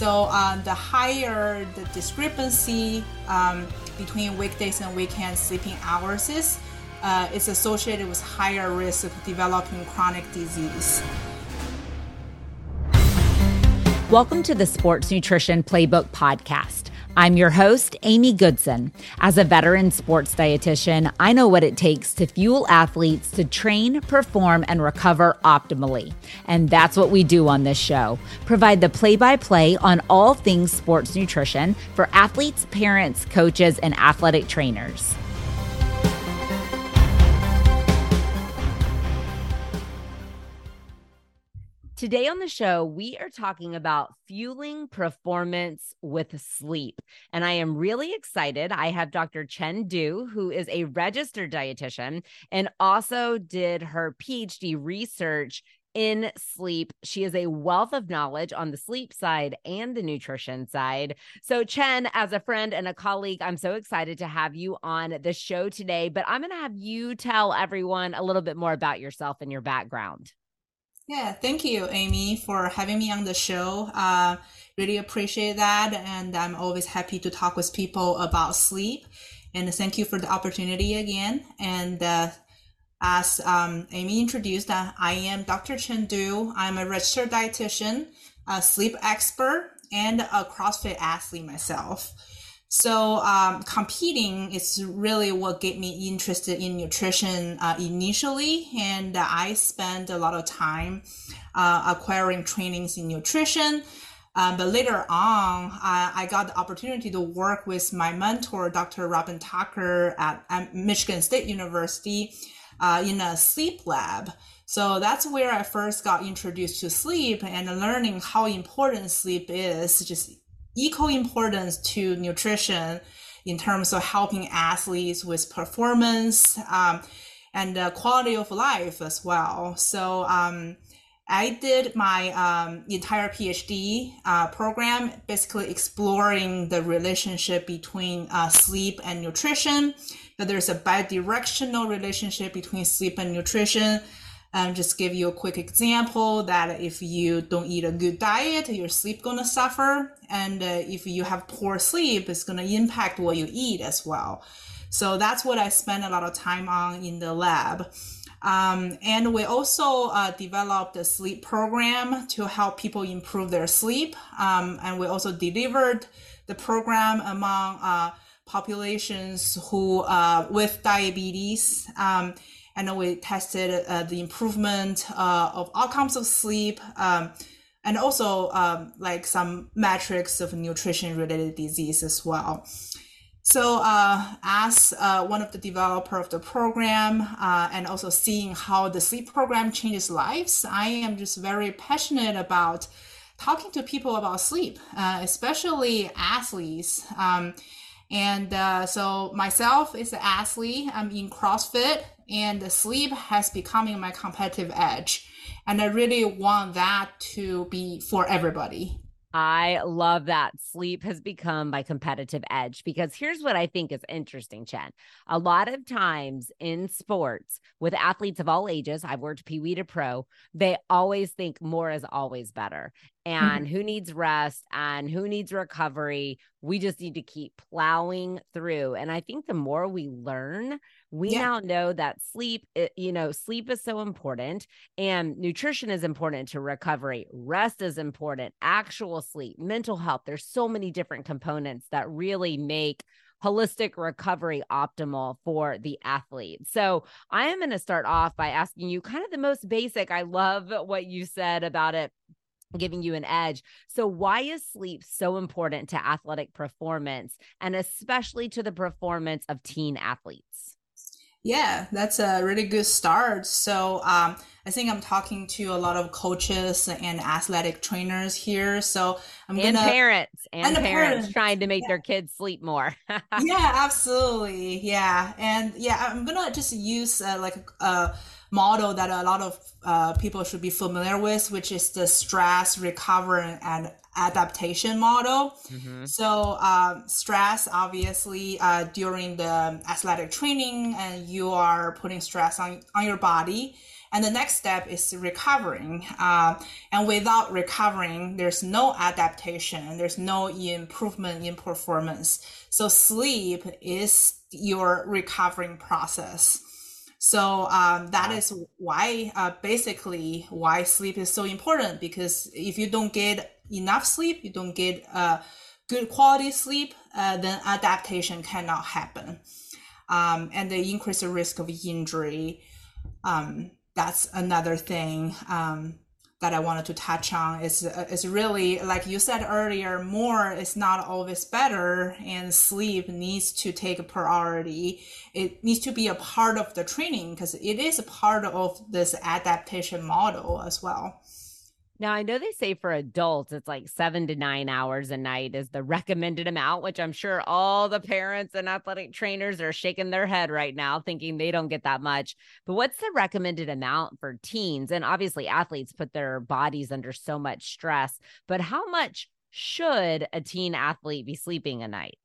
So uh, the higher the discrepancy um, between weekdays and weekend sleeping hours is, uh, it's associated with higher risk of developing chronic disease. Welcome to the Sports Nutrition Playbook Podcast. I'm your host, Amy Goodson. As a veteran sports dietitian, I know what it takes to fuel athletes to train, perform, and recover optimally. And that's what we do on this show provide the play by play on all things sports nutrition for athletes, parents, coaches, and athletic trainers. Today on the show, we are talking about fueling performance with sleep. And I am really excited. I have Dr. Chen Du, who is a registered dietitian and also did her PhD research in sleep. She is a wealth of knowledge on the sleep side and the nutrition side. So, Chen, as a friend and a colleague, I'm so excited to have you on the show today. But I'm going to have you tell everyone a little bit more about yourself and your background. Yeah, thank you, Amy, for having me on the show. Uh, really appreciate that. And I'm always happy to talk with people about sleep. And thank you for the opportunity again. And uh, as um, Amy introduced, uh, I am Dr. Chen Du. I'm a registered dietitian, a sleep expert, and a CrossFit athlete myself. So um, competing is really what get me interested in nutrition uh, initially, and I spent a lot of time uh, acquiring trainings in nutrition. Um, but later on, I, got the opportunity to work with my mentor, Dr. Robin Tucker at, at Michigan State University uh, in a sleep lab. So that's where I first got introduced to sleep and learning how important sleep is, just equal importance to nutrition in terms of helping athletes with performance um, and uh, quality of life as well. So um, I did my um, entire PhD uh, program basically exploring the relationship between uh, sleep and nutrition. That there's a bidirectional relationship between sleep and nutrition um, just give you a quick example that if you don't eat a good diet, your sleep gonna suffer, and uh, if you have poor sleep, it's gonna impact what you eat as well. So that's what I spend a lot of time on in the lab. Um, and we also uh, developed a sleep program to help people improve their sleep. Um, and we also delivered the program among uh, populations who uh, with diabetes. Um, and we tested uh, the improvement uh, of outcomes of sleep um, and also um, like some metrics of nutrition related disease as well so uh, as uh, one of the developer of the program uh, and also seeing how the sleep program changes lives i am just very passionate about talking to people about sleep uh, especially athletes um, and uh, so myself is an athlete. I'm in CrossFit, and sleep has becoming my competitive edge. And I really want that to be for everybody. I love that sleep has become my competitive edge because here's what I think is interesting, Chen. A lot of times in sports with athletes of all ages, I've worked Pee Wee to pro, they always think more is always better. Mm-hmm. And mm-hmm. who needs rest and who needs recovery? We just need to keep plowing through. And I think the more we learn, we yeah. now know that sleep eh, you know sleep is so important and nutrition is important to recovery rest is important actual sleep mental health there's so many different components that really make holistic recovery optimal for the athlete. So, I am going to start off by asking you kind of the most basic. I love what you said about it giving you an edge. So, why is sleep so important to athletic performance and especially to the performance of teen athletes? Yeah, that's a really good start. So um, I think I'm talking to a lot of coaches and athletic trainers here. So I'm and gonna parents and, and parents, parents, trying to make yeah. their kids sleep more. yeah, absolutely. Yeah, and yeah, I'm gonna just use uh, like a model that a lot of uh, people should be familiar with, which is the stress recovery and adaptation model. Mm-hmm. So um, stress, obviously, uh, during the athletic training, and you are putting stress on on your body, And the next step is recovering. Uh, and without recovering, there's no adaptation, there's no improvement in performance. So sleep is your recovering process. So um, that is why, uh, basically, why sleep is so important. Because if you don't get enough sleep, you don't get uh, good quality sleep, uh, then adaptation cannot happen, um, and the increase the risk of injury. Um, that's another thing um, that I wanted to touch on. Is uh, is really like you said earlier, more is not always better, and sleep needs to take a priority. It needs to be a part of the training because it is a part of this adaptation model as well. Now, I know they say for adults, it's like seven to nine hours a night is the recommended amount, which I'm sure all the parents and athletic trainers are shaking their head right now, thinking they don't get that much. But what's the recommended amount for teens? And obviously, athletes put their bodies under so much stress, but how much should a teen athlete be sleeping a night?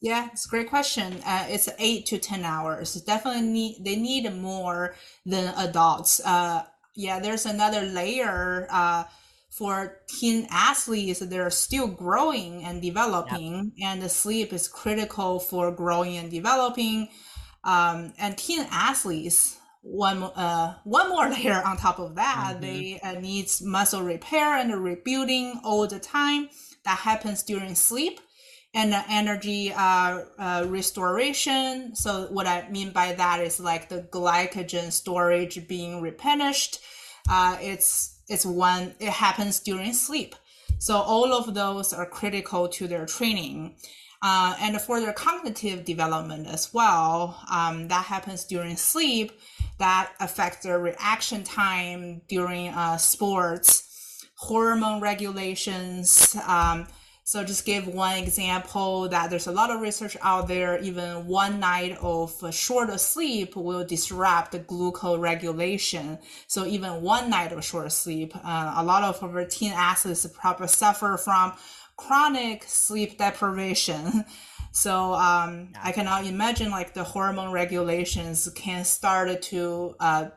Yeah, it's a great question. Uh, it's eight to 10 hours. Definitely need, they need more than adults. Uh, yeah, there's another layer uh, for teen athletes, they're still growing and developing, yep. and the sleep is critical for growing and developing. Um, and teen athletes, one uh, one more layer on top of that, mm-hmm. they uh, needs muscle repair and rebuilding all the time. That happens during sleep and the energy uh, uh, restoration. So what I mean by that is like the glycogen storage being replenished. Uh, it's it's when it happens during sleep. So all of those are critical to their training. Uh, and for their cognitive development as well, um, that happens during sleep. That affects their reaction time during uh, sports, hormone regulations, um, so just give one example that there's a lot of research out there, even one night of short sleep will disrupt the glucose regulation. So even one night of short sleep, uh, a lot of our teen athletes probably suffer from chronic sleep deprivation. So um, I cannot imagine like the hormone regulations can start to uh,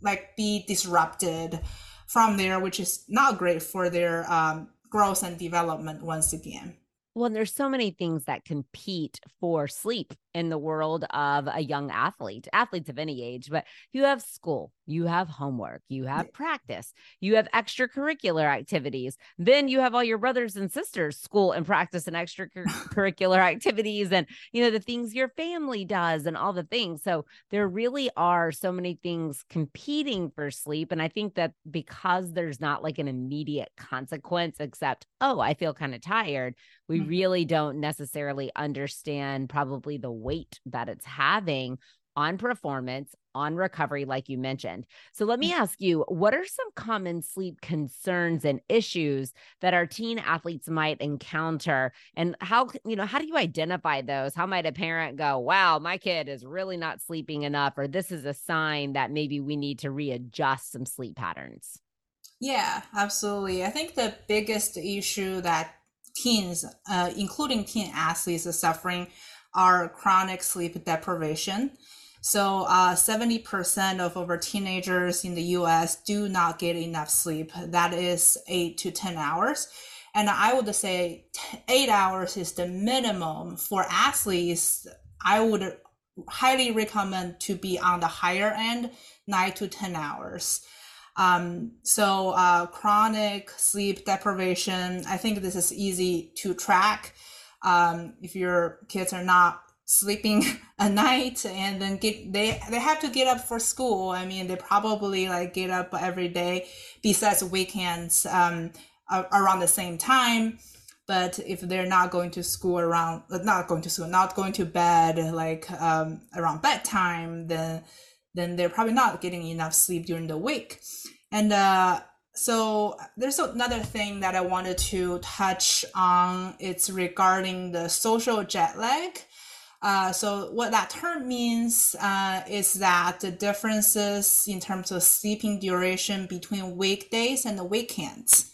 like be disrupted from there, which is not great for their um, growth and development once again. Well, there's so many things that compete for sleep in the world of a young athlete, athletes of any age, but you have school, you have homework, you have practice, you have extracurricular activities. Then you have all your brothers and sisters, school and practice and extracurricular activities, and you know, the things your family does and all the things. So there really are so many things competing for sleep. And I think that because there's not like an immediate consequence, except, oh, I feel kind of tired, we mm-hmm. really don't necessarily understand probably the weight that it's having on performance, on recovery, like you mentioned. So let me mm. ask you, what are some common sleep concerns and issues that our teen athletes might encounter? And how, you know, how do you identify those? How might a parent go, wow, my kid is really not sleeping enough, or this is a sign that maybe we need to readjust some sleep patterns? Yeah, absolutely. I think the biggest issue that teens, uh, including teen athletes, are suffering are chronic sleep deprivation. So, uh, 70% of our teenagers in the US do not get enough sleep. That is eight to 10 hours. And I would say eight hours is the minimum for athletes. I would highly recommend to be on the higher end, nine to 10 hours. Um, so, uh, chronic sleep deprivation, I think this is easy to track um, if your kids are not sleeping at night and then get they they have to get up for school. I mean they probably like get up every day besides weekends um, around the same time. But if they're not going to school around not going to school not going to bed like um, around bedtime then then they're probably not getting enough sleep during the week. And uh, so there's another thing that I wanted to touch on. It's regarding the social jet lag. Uh, so what that term means uh, is that the differences in terms of sleeping duration between weekdays and the weekends.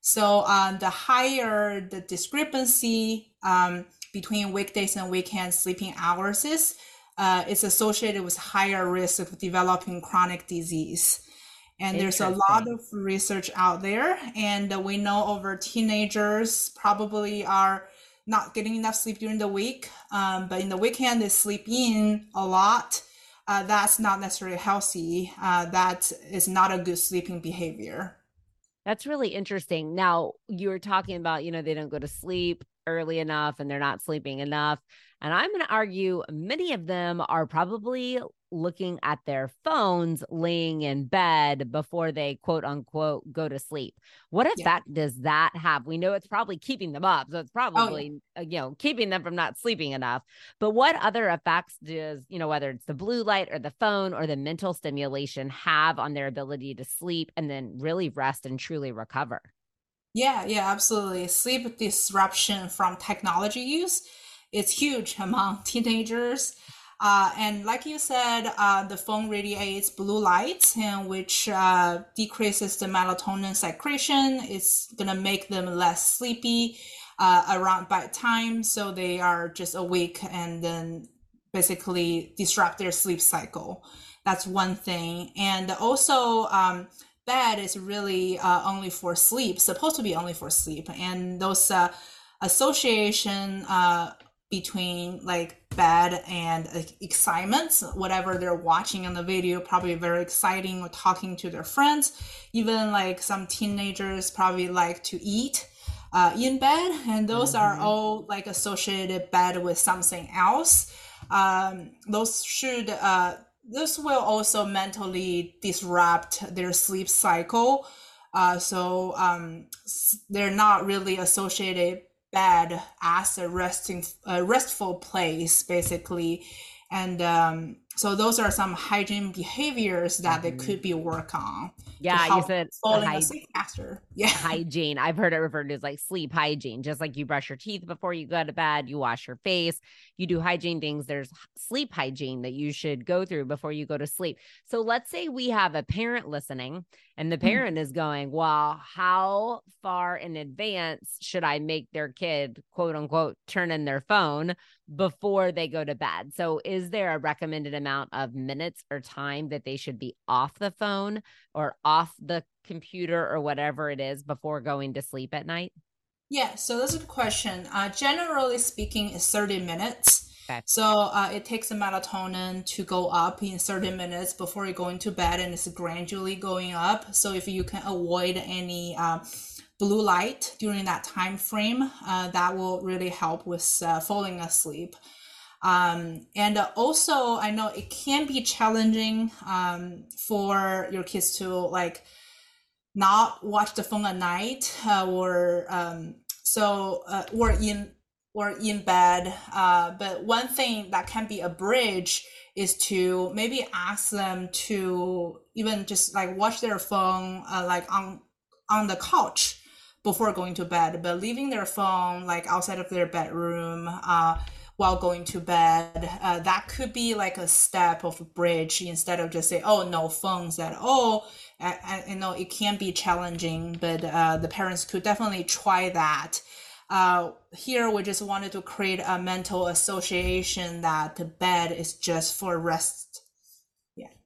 So um, the higher the discrepancy um, between weekdays and weekend sleeping hours is, uh, it's associated with higher risk of developing chronic disease. And there's a lot of research out there, and we know over teenagers probably are not getting enough sleep during the week, um, but in the weekend they sleep in a lot. Uh, that's not necessarily healthy. Uh, that is not a good sleeping behavior. That's really interesting. Now, you were talking about, you know, they don't go to sleep early enough and they're not sleeping enough. And I'm going to argue many of them are probably looking at their phones laying in bed before they quote unquote go to sleep. What effect yeah. does that have? We know it's probably keeping them up. So it's probably, oh, yeah. Uh, you know, keeping them from not sleeping enough. But what other effects does, you know, whether it's the blue light or the phone or the mental stimulation have on their ability to sleep and then really rest and truly recover? Yeah, yeah, absolutely. Sleep disruption from technology use is huge among teenagers. Uh, and like you said, uh, the phone radiates blue light, and which uh, decreases the melatonin secretion. It's gonna make them less sleepy uh, around bedtime, so they are just awake and then basically disrupt their sleep cycle. That's one thing, and also. Um, bed is really uh, only for sleep, supposed to be only for sleep, and those uh, association between like bad and like, excitement whatever they're watching on the video probably very exciting or talking to their friends even like some teenagers probably like to eat uh, in bed and those mm-hmm. are all like associated bad with something else um, those should uh, this will also mentally disrupt their sleep cycle uh, so um, they're not really associated bed as a resting a restful place basically. And um, so those are some hygiene behaviors that mm-hmm. they could be work on yeah you said falling hy- asleep faster yeah hygiene i've heard it referred to as like sleep hygiene just like you brush your teeth before you go to bed you wash your face you do hygiene things there's sleep hygiene that you should go through before you go to sleep so let's say we have a parent listening and the mm. parent mm-hmm. is going well how far in advance should i make their kid quote unquote turn in their phone before they go to bed so is there a recommended amount of minutes or time that they should be off the phone or off the computer or whatever it is before going to sleep at night? Yeah, so that's a good question. Uh, generally speaking, it's 30 minutes. Okay. So uh, it takes the melatonin to go up in 30 minutes before you're going to bed, and it's gradually going up. So if you can avoid any uh, blue light during that time frame, uh, that will really help with uh, falling asleep. Um, and also, I know it can be challenging um, for your kids to like not watch the phone at night uh, or um, so uh, or in or in bed. Uh, but one thing that can be a bridge is to maybe ask them to even just like watch their phone uh, like on on the couch before going to bed, but leaving their phone like outside of their bedroom uh, while going to bed. Uh, that could be like a step of a bridge instead of just say, oh, no phones at all. I, I know it can be challenging, but uh, the parents could definitely try that. Uh, here, we just wanted to create a mental association that the bed is just for rest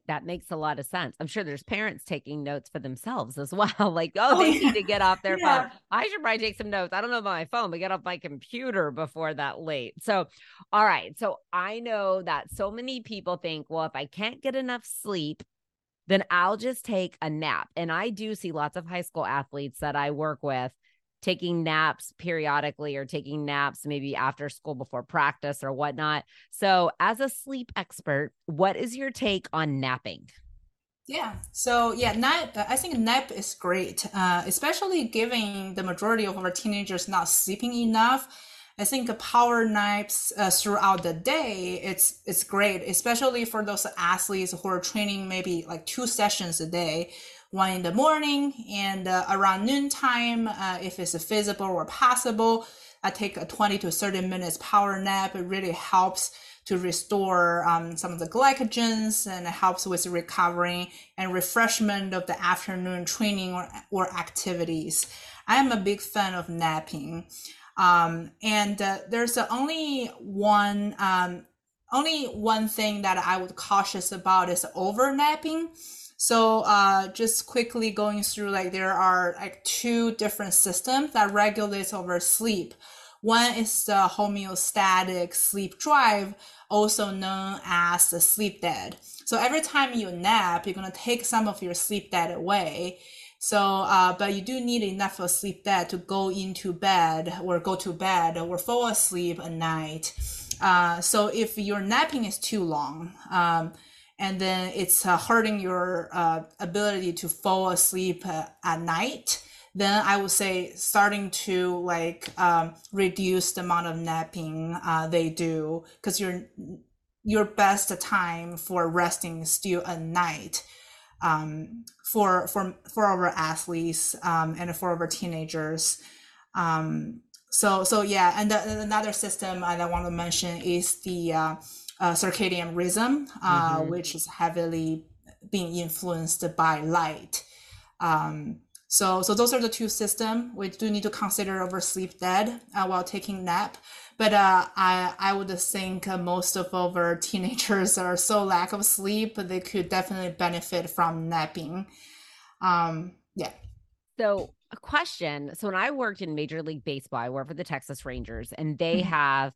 that makes a lot of sense. I'm sure there's parents taking notes for themselves as well. like, oh, oh they need to get off their yeah. phone. I should probably take some notes. I don't know about my phone, but get off my computer before that late. So, all right. So I know that so many people think, well, if I can't get enough sleep, then I'll just take a nap. And I do see lots of high school athletes that I work with taking naps periodically or taking naps maybe after school before practice or whatnot. So, as a sleep expert, what is your take on napping? Yeah. So yeah, nap. I think nap is great, uh, especially given the majority of our teenagers not sleeping enough. I think power naps uh, throughout the day, it's it's great, especially for those athletes who are training maybe like two sessions a day one in the morning and uh, around noontime, uh, if it's feasible or possible, I take a 20 to 30 minutes power nap. It really helps to restore um, some of the glycogens and it helps with recovering and refreshment of the afternoon training or, or activities. I am a big fan of napping. Um, and uh, there's only one um, only one thing that I would cautious about is over napping. So uh, just quickly going through, like there are like two different systems that regulates over sleep. One is the homeostatic sleep drive, also known as the sleep debt. So every time you nap, you're gonna take some of your sleep debt away. So, uh, but you do need enough of sleep debt to go into bed or go to bed or fall asleep at night. Uh, so if your napping is too long, um, and then it's uh, hurting your uh, ability to fall asleep uh, at night. Then i would say starting to like um, reduce the amount of napping uh, they do because your your best time for resting is still at night um, for for for our athletes um, and for our teenagers. Um, so so yeah and the, another system i want to mention is the uh, uh, circadian rhythm, uh, mm-hmm. which is heavily being influenced by light. Um, so, so those are the two systems we do need to consider over sleep debt uh, while taking nap. But uh, I, I would think most of our teenagers are so lack of sleep, they could definitely benefit from napping. Um, yeah. So, a question. So, when I worked in Major League Baseball, I worked for the Texas Rangers, and they mm-hmm. have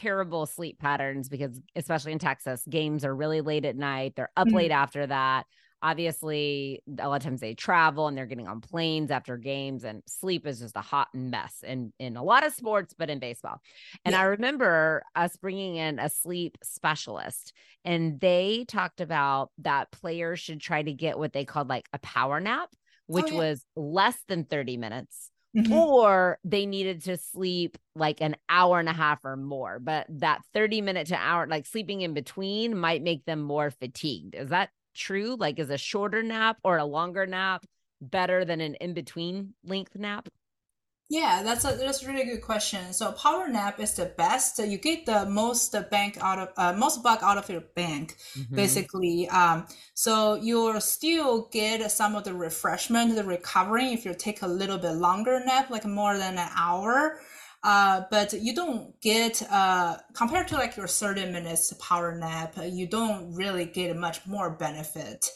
terrible sleep patterns because especially in Texas, games are really late at night. They're up mm-hmm. late after that. Obviously, a lot of times they travel and they're getting on planes after games, and sleep is just a hot mess in in a lot of sports, but in baseball. And yeah. I remember us bringing in a sleep specialist, and they talked about that players should try to get what they called like a power nap, oh, which oh, yeah. was less than 30 minutes Mm-hmm. or they needed to sleep like an hour and a half or more. But that 30 minute to hour, like sleeping in between, might make them more fatigued. Is that true? Like, is a shorter nap or a longer nap better than an in between length nap? Yeah, that's a that's a really good question. So power nap is the best. You get the most bank out of uh, most buck out of your bank, mm-hmm. basically. Um, so you'll still get some of the refreshment, the recovery if you take a little bit longer nap, like more than an hour. Uh, but you don't get uh, compared to like your 30 minutes power nap, you don't really get much more benefit.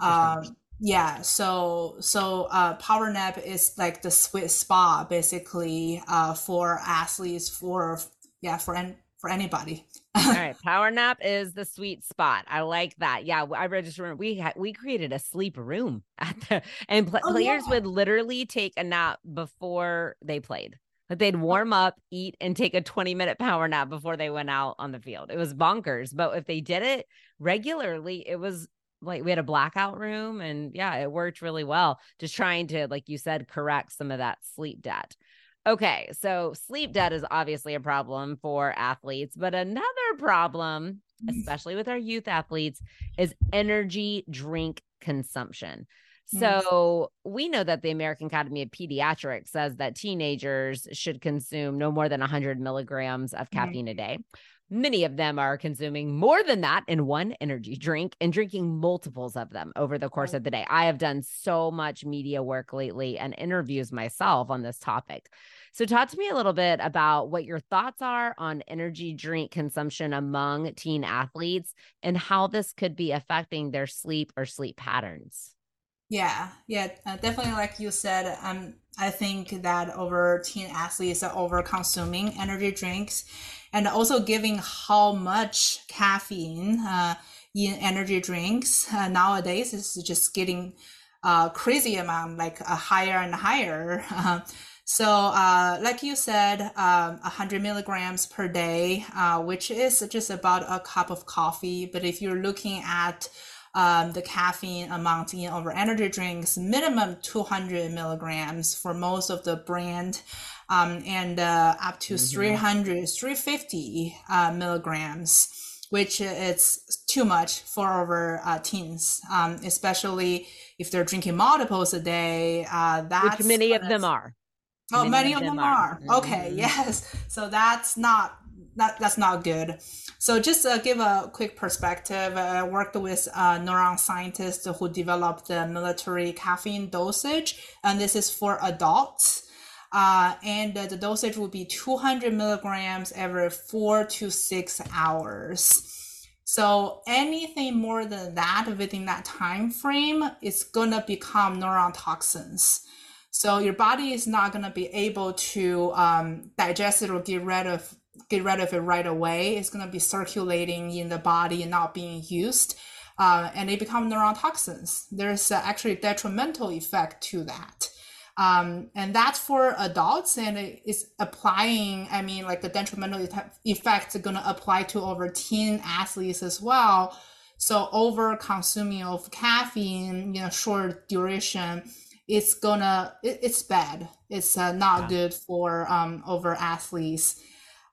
Um, yeah so so uh, power nap is like the sweet spot basically uh, for athletes for yeah for for anybody all right power nap is the sweet spot i like that yeah i just remember we had we created a sleep room at the and pl- oh, players yeah. would literally take a nap before they played but they'd warm up, eat, and take a 20 minute power nap before they went out on the field. It was bonkers. But if they did it regularly, it was like we had a blackout room and yeah, it worked really well. Just trying to, like you said, correct some of that sleep debt. Okay, so sleep debt is obviously a problem for athletes, but another problem, mm. especially with our youth athletes, is energy drink consumption. So we know that the American Academy of Pediatrics says that teenagers should consume no more than 100 milligrams of caffeine mm-hmm. a day. Many of them are consuming more than that in one energy drink and drinking multiples of them over the course of the day. I have done so much media work lately and interviews myself on this topic. So, talk to me a little bit about what your thoughts are on energy drink consumption among teen athletes and how this could be affecting their sleep or sleep patterns. Yeah, yeah, uh, definitely. Like you said, um, I think that over teen athletes are over consuming energy drinks, and also giving how much caffeine uh, in energy drinks uh, nowadays is just getting uh, crazy amount, like uh, higher and higher. so, uh, like you said, um, 100 milligrams per day, uh, which is just about a cup of coffee. But if you're looking at um, the caffeine amount in our energy drinks, minimum 200 milligrams for most of the brand, um, and uh, up to mm-hmm. 300, 350 uh, milligrams which is too much for our uh, teens, um, especially if they're drinking multiples a day. Uh, that's which many of them are. Oh, many, many of them, them are. are. Mm-hmm. Okay, yes. So that's not that that's not good. So just uh, give a quick perspective. I worked with a neuron scientist who developed the military caffeine dosage, and this is for adults. Uh, and uh, the dosage would be 200 milligrams every four to six hours. So anything more than that within that time frame is gonna become neuron toxins. So your body is not gonna be able to um, digest it or get rid of get rid of it right away. It's gonna be circulating in the body and not being used, uh, and they become neurotoxins. There's uh, actually a detrimental effect to that. Um, and that's for adults and it's applying i mean like the detrimental effects are going to apply to over teen athletes as well so over consuming of caffeine you know short duration it's gonna it, it's bad it's uh, not yeah. good for um, over athletes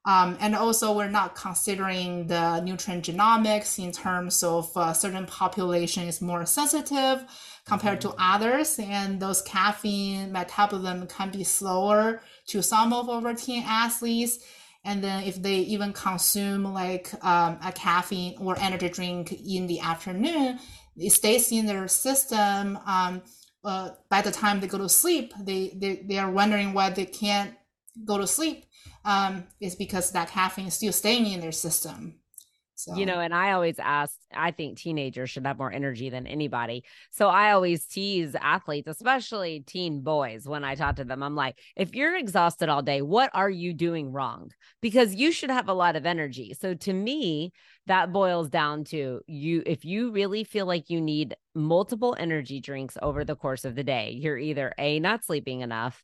um, and also, we're not considering the nutrient genomics in terms of uh, certain population is more sensitive compared to mm-hmm. others, and those caffeine metabolism can be slower to some of our teen athletes. And then if they even consume like um, a caffeine or energy drink in the afternoon, it stays in their system. Um, uh, by the time they go to sleep, they, they, they are wondering why they can't go to sleep um, is because that caffeine is still staying in their system. So. You know, and I always ask, I think teenagers should have more energy than anybody. So I always tease athletes, especially teen boys, when I talk to them. I'm like, if you're exhausted all day, what are you doing wrong? Because you should have a lot of energy. So to me, that boils down to you, if you really feel like you need multiple energy drinks over the course of the day, you're either A, not sleeping enough,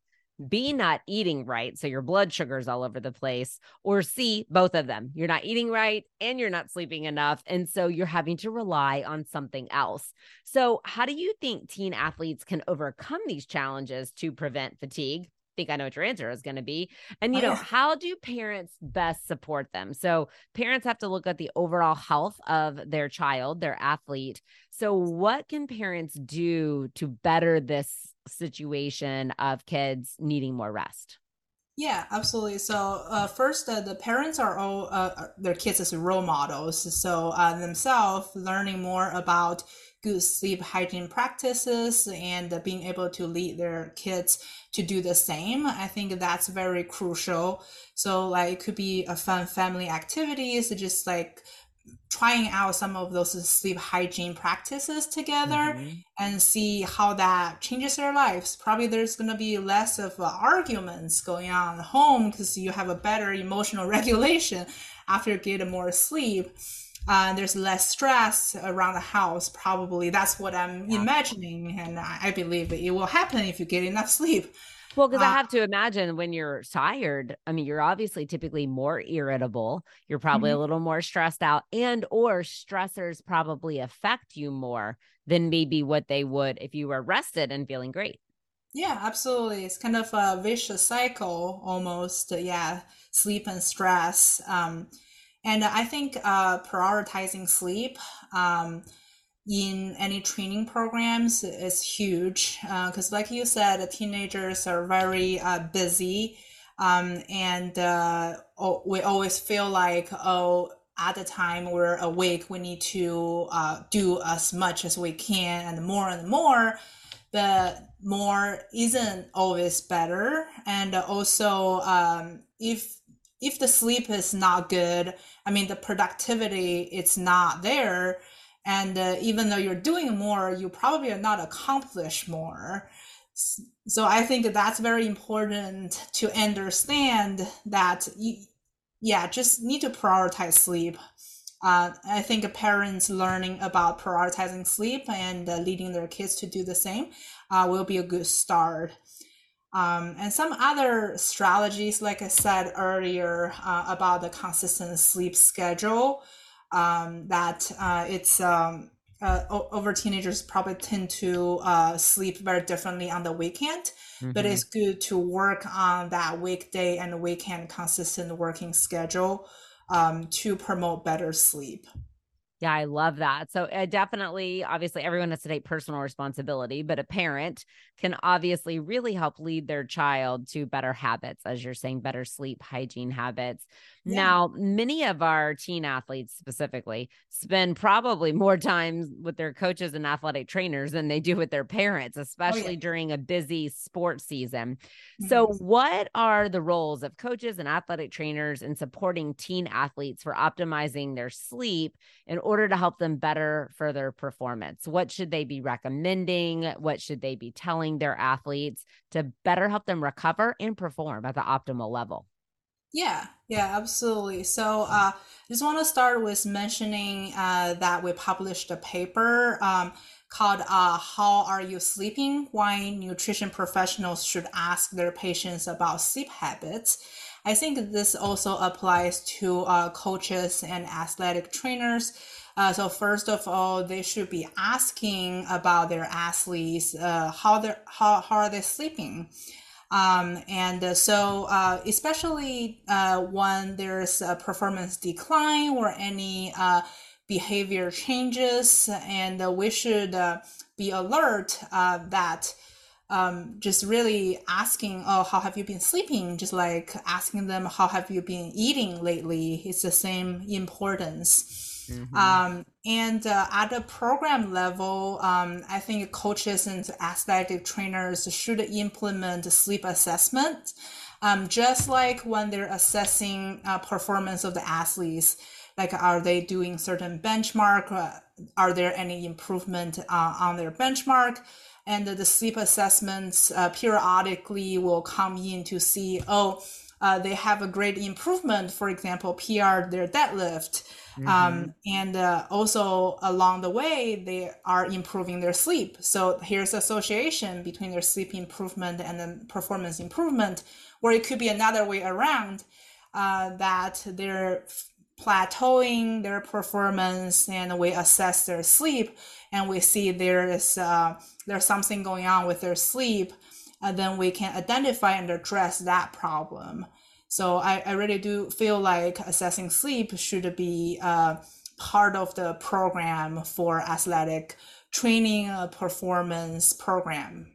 B, not eating right. So your blood sugar's all over the place. Or C, both of them. You're not eating right and you're not sleeping enough. And so you're having to rely on something else. So, how do you think teen athletes can overcome these challenges to prevent fatigue? think I know what your answer is going to be. And, you oh, know, how do parents best support them? So, parents have to look at the overall health of their child, their athlete. So, what can parents do to better this situation of kids needing more rest? Yeah, absolutely. So uh, first, uh, the parents are all uh, uh their kids as role models. So uh, themselves learning more about good sleep hygiene practices and being able to lead their kids to do the same. I think that's very crucial. So like it could be a fun family activities, just like trying out some of those sleep hygiene practices together mm-hmm. and see how that changes their lives. Probably there's going to be less of uh, arguments going on at home because you have a better emotional regulation after you get more sleep uh, there's less stress around the house. Probably that's what I'm yeah. imagining, and I believe it will happen if you get enough sleep. Well, because uh, I have to imagine when you're tired, I mean, you're obviously typically more irritable. You're probably mm-hmm. a little more stressed out, and or stressors probably affect you more than maybe what they would if you were rested and feeling great. Yeah, absolutely. It's kind of a vicious cycle almost. Yeah, sleep and stress. Um, and I think uh, prioritizing sleep um, in any training programs is huge because, uh, like you said, teenagers are very uh, busy. Um, and uh, we always feel like, oh, at the time we're awake, we need to uh, do as much as we can and more and more. But more isn't always better. And also, um, if if the sleep is not good, I mean, the productivity, it's not there. And uh, even though you're doing more, you probably are not accomplish more. So I think that that's very important to understand that, you, yeah, just need to prioritize sleep. Uh, I think parents learning about prioritizing sleep and uh, leading their kids to do the same uh, will be a good start. Um, and some other strategies, like I said earlier, uh, about the consistent sleep schedule, um, that uh, it's um, uh, over teenagers probably tend to uh, sleep very differently on the weekend, mm-hmm. but it's good to work on that weekday and weekend consistent working schedule um, to promote better sleep. Yeah, I love that. So, uh, definitely, obviously, everyone has to take personal responsibility, but a parent can obviously really help lead their child to better habits, as you're saying, better sleep hygiene habits. Yeah. Now, many of our teen athletes specifically spend probably more time with their coaches and athletic trainers than they do with their parents, especially oh, yeah. during a busy sports season. Mm-hmm. So, what are the roles of coaches and athletic trainers in supporting teen athletes for optimizing their sleep in order to help them better for their performance? What should they be recommending? What should they be telling their athletes to better help them recover and perform at the optimal level? Yeah, yeah, absolutely. So uh, I just want to start with mentioning uh, that we published a paper um, called uh, How Are You Sleeping? Why Nutrition Professionals Should Ask Their Patients About Sleep Habits. I think this also applies to uh, coaches and athletic trainers. Uh, so first of all, they should be asking about their athletes, uh, how they how how are they sleeping, um, and uh, so uh, especially uh, when there's a performance decline or any uh, behavior changes, and we should be alert that um, just really asking, oh, how have you been sleeping? Just like asking them, how have you been eating lately? It's the same importance. Mm-hmm. Um, and uh, at the program level, um, I think coaches and athletic trainers should implement sleep assessment, um, just like when they're assessing uh, performance of the athletes. Like, are they doing certain benchmark? Uh, are there any improvement uh, on their benchmark? and the sleep assessments uh, periodically will come in to see, oh, uh, they have a great improvement, for example, PR their deadlift. Mm-hmm. Um, and uh, also along the way, they are improving their sleep. So here's association between their sleep improvement and then performance improvement, or it could be another way around uh, that they're plateauing their performance and we assess their sleep and we see there is uh, there's something going on with their sleep and then we can identify and address that problem so i, I really do feel like assessing sleep should be uh, part of the program for athletic training uh, performance program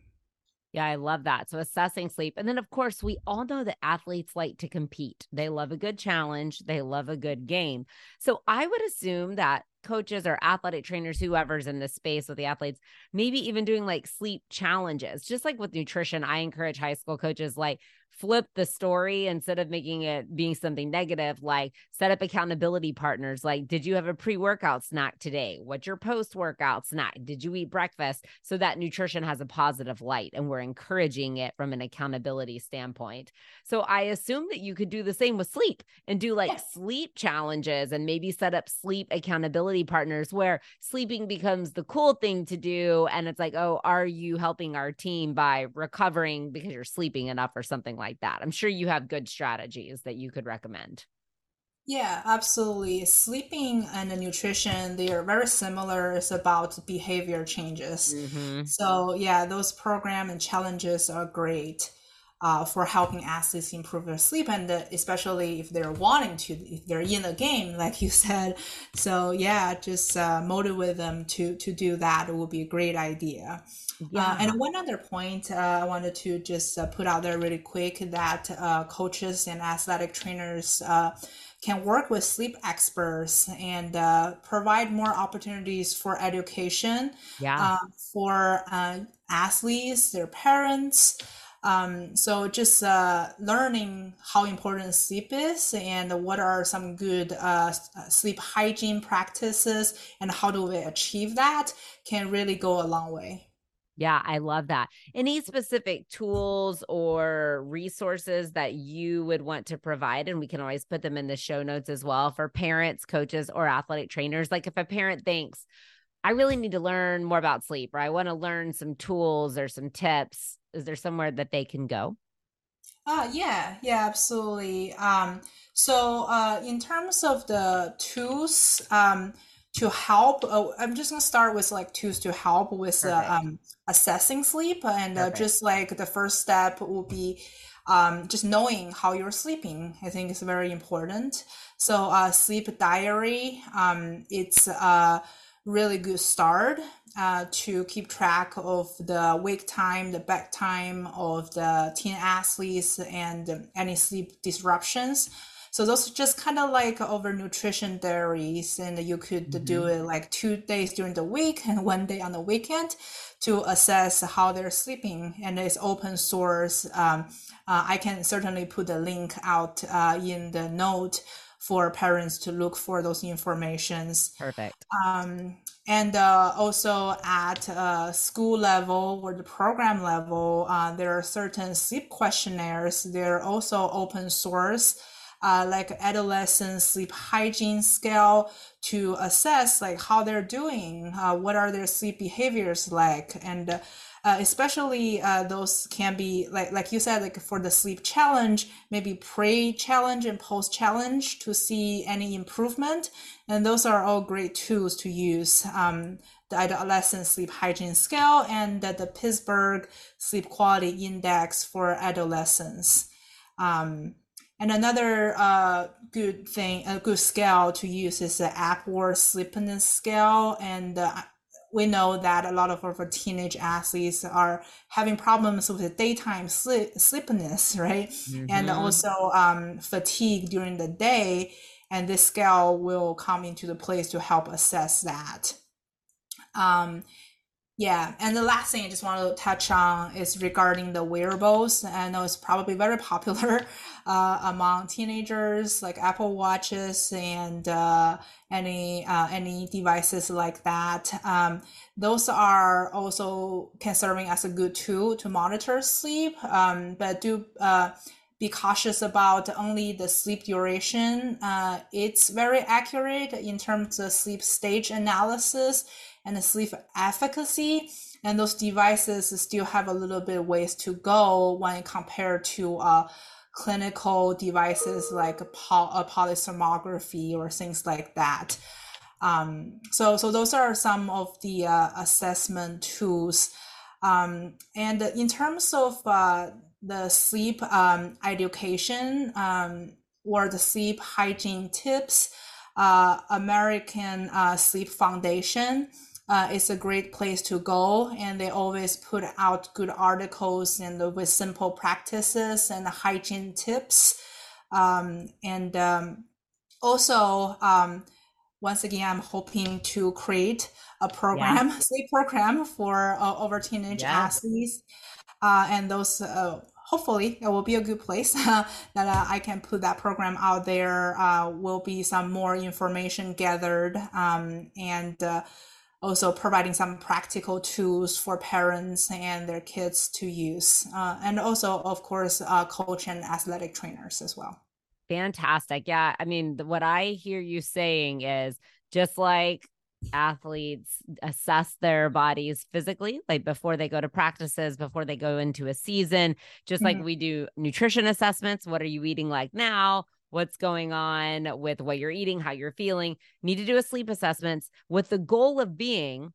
yeah, I love that. So assessing sleep. And then of course, we all know that athletes like to compete. They love a good challenge, they love a good game. So I would assume that coaches or athletic trainers, whoever's in this space with the athletes, maybe even doing like sleep challenges. Just like with nutrition, I encourage high school coaches like flip the story instead of making it being something negative like set up accountability partners like did you have a pre-workout snack today? What's your post-workout snack? Did you eat breakfast? So that nutrition has a positive light and we're encouraging it from an accountability standpoint. So i assume that you could do the same with sleep and do like yes. sleep challenges and maybe set up sleep accountability partners where sleeping becomes the cool thing to do and it's like oh are you helping our team by recovering because you're sleeping enough or something like that. I'm sure you have good strategies that you could recommend. Yeah, absolutely. Sleeping and nutrition, they are very similar. It's about behavior changes. Mm-hmm. So, yeah, those program and challenges are great uh, for helping athletes improve their sleep, and uh, especially if they're wanting to, if they're in the game, like you said. So, yeah, just uh, motivate them to to do that. It would be a great idea. Uh, yeah. Uh, and one other point uh, I wanted to just uh, put out there really quick that uh, coaches and athletic trainers uh, can work with sleep experts and provide more opportunities for education yeah. for athletes, their parents. Um, so just uh, learning how important sleep is and what are some good uh, sleep hygiene practices and how do we achieve that can really go a long way. Yeah, I love that. Any specific tools or resources that you would want to provide? And we can always put them in the show notes as well for parents, coaches, or athletic trainers. Like if a parent thinks, I really need to learn more about sleep, or I want to learn some tools or some tips, is there somewhere that they can go? Uh, yeah, yeah, absolutely. Um, so, uh, in terms of the tools, um, to help uh, i'm just going to start with like tools to help with uh, um, assessing sleep and uh, just like the first step will be um, just knowing how you're sleeping, I think is very important. So uh, sleep diary, um, it's a really good start uh, to keep track of the wake time, the bed time of the teen athletes, and any sleep disruptions. So those are just kind of like over nutrition diaries, and you could mm-hmm. do it like two days during the week and one day on the weekend to assess how they're sleeping. And it's open source. Um, uh, I can certainly put the link out uh, in the note for parents to look for those informations. Perfect. Um, and uh, also at uh, school level or the program level, uh, there are certain sleep questionnaires. They're also open source uh, like adolescent sleep hygiene scale to assess like how they're doing, uh, what are their sleep behaviors like, and uh, especially uh, those can be like like you said like for the sleep challenge, maybe pre challenge and post challenge to see any improvement, and those are all great tools to use. Um, the adolescent sleep hygiene scale and the, the Pittsburgh sleep quality index for adolescents. Um, and another uh, good thing, a good scale to use is the Epworth sleepiness scale. And uh, we know that a lot of our teenage athletes are having problems with the daytime sleep, sleepiness, right? Mm-hmm. And also um, fatigue during the day. And this scale will come into the place to help assess that. Um, yeah, and the last thing I just want to touch on is regarding the wearables. I know it's probably very popular uh, among teenagers, like Apple Watches and uh, any uh, any devices like that. Um, those are also can serving as a good tool to monitor sleep, um, but do uh, be cautious about only the sleep duration. Uh, it's very accurate in terms of sleep stage analysis and the sleep efficacy. And those devices still have a little bit ways to go when compared to uh, clinical devices like poly- a polysomnography or things like that. Um, so, so those are some of the uh, assessment tools. Um, and in terms of uh, the sleep um, education um, or the sleep hygiene tips, uh, American uh, Sleep Foundation uh, it's a great place to go and they always put out good articles and with simple practices and hygiene tips um, and um, also um, once again i'm hoping to create a program yeah. sleep program for uh, over teenage yeah. athletes uh, and those uh, hopefully it will be a good place that uh, I can put that program out there. Uh, will be some more information gathered um, and uh, also providing some practical tools for parents and their kids to use. Uh, and also, of course, uh, coach and athletic trainers as well. Fantastic. Yeah. I mean, what I hear you saying is just like athletes assess their bodies physically, like before they go to practices, before they go into a season, just mm-hmm. like we do nutrition assessments. What are you eating like now? What's going on with what you're eating, how you're feeling. Need to do a sleep assessments with the goal of being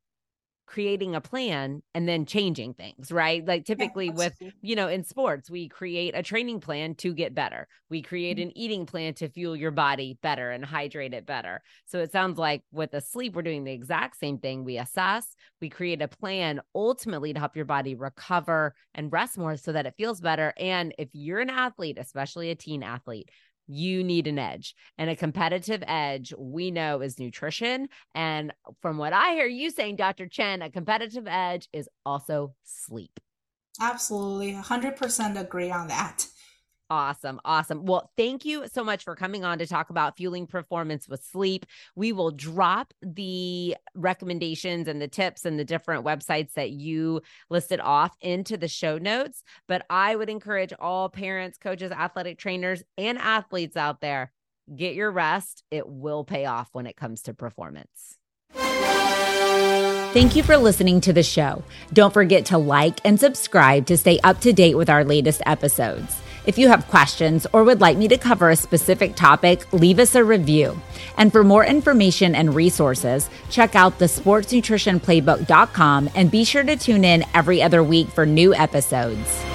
creating a plan and then changing things, right? Like typically yeah, with, you know, in sports, we create a training plan to get better. We create mm-hmm. an eating plan to fuel your body better and hydrate it better. So it sounds like with the sleep, we're doing the exact same thing. We assess, we create a plan ultimately to help your body recover and rest more so that it feels better. And if you're an athlete, especially a teen athlete, you need an edge. And a competitive edge we know is nutrition. And from what I hear you saying, Dr. Chen, a competitive edge is also sleep. Absolutely. 100% agree on that. Awesome. Awesome. Well, thank you so much for coming on to talk about fueling performance with sleep. We will drop the recommendations and the tips and the different websites that you listed off into the show notes. But I would encourage all parents, coaches, athletic trainers, and athletes out there get your rest. It will pay off when it comes to performance. Thank you for listening to the show. Don't forget to like and subscribe to stay up to date with our latest episodes. If you have questions or would like me to cover a specific topic, leave us a review. And for more information and resources, check out the sportsnutritionplaybook.com and be sure to tune in every other week for new episodes.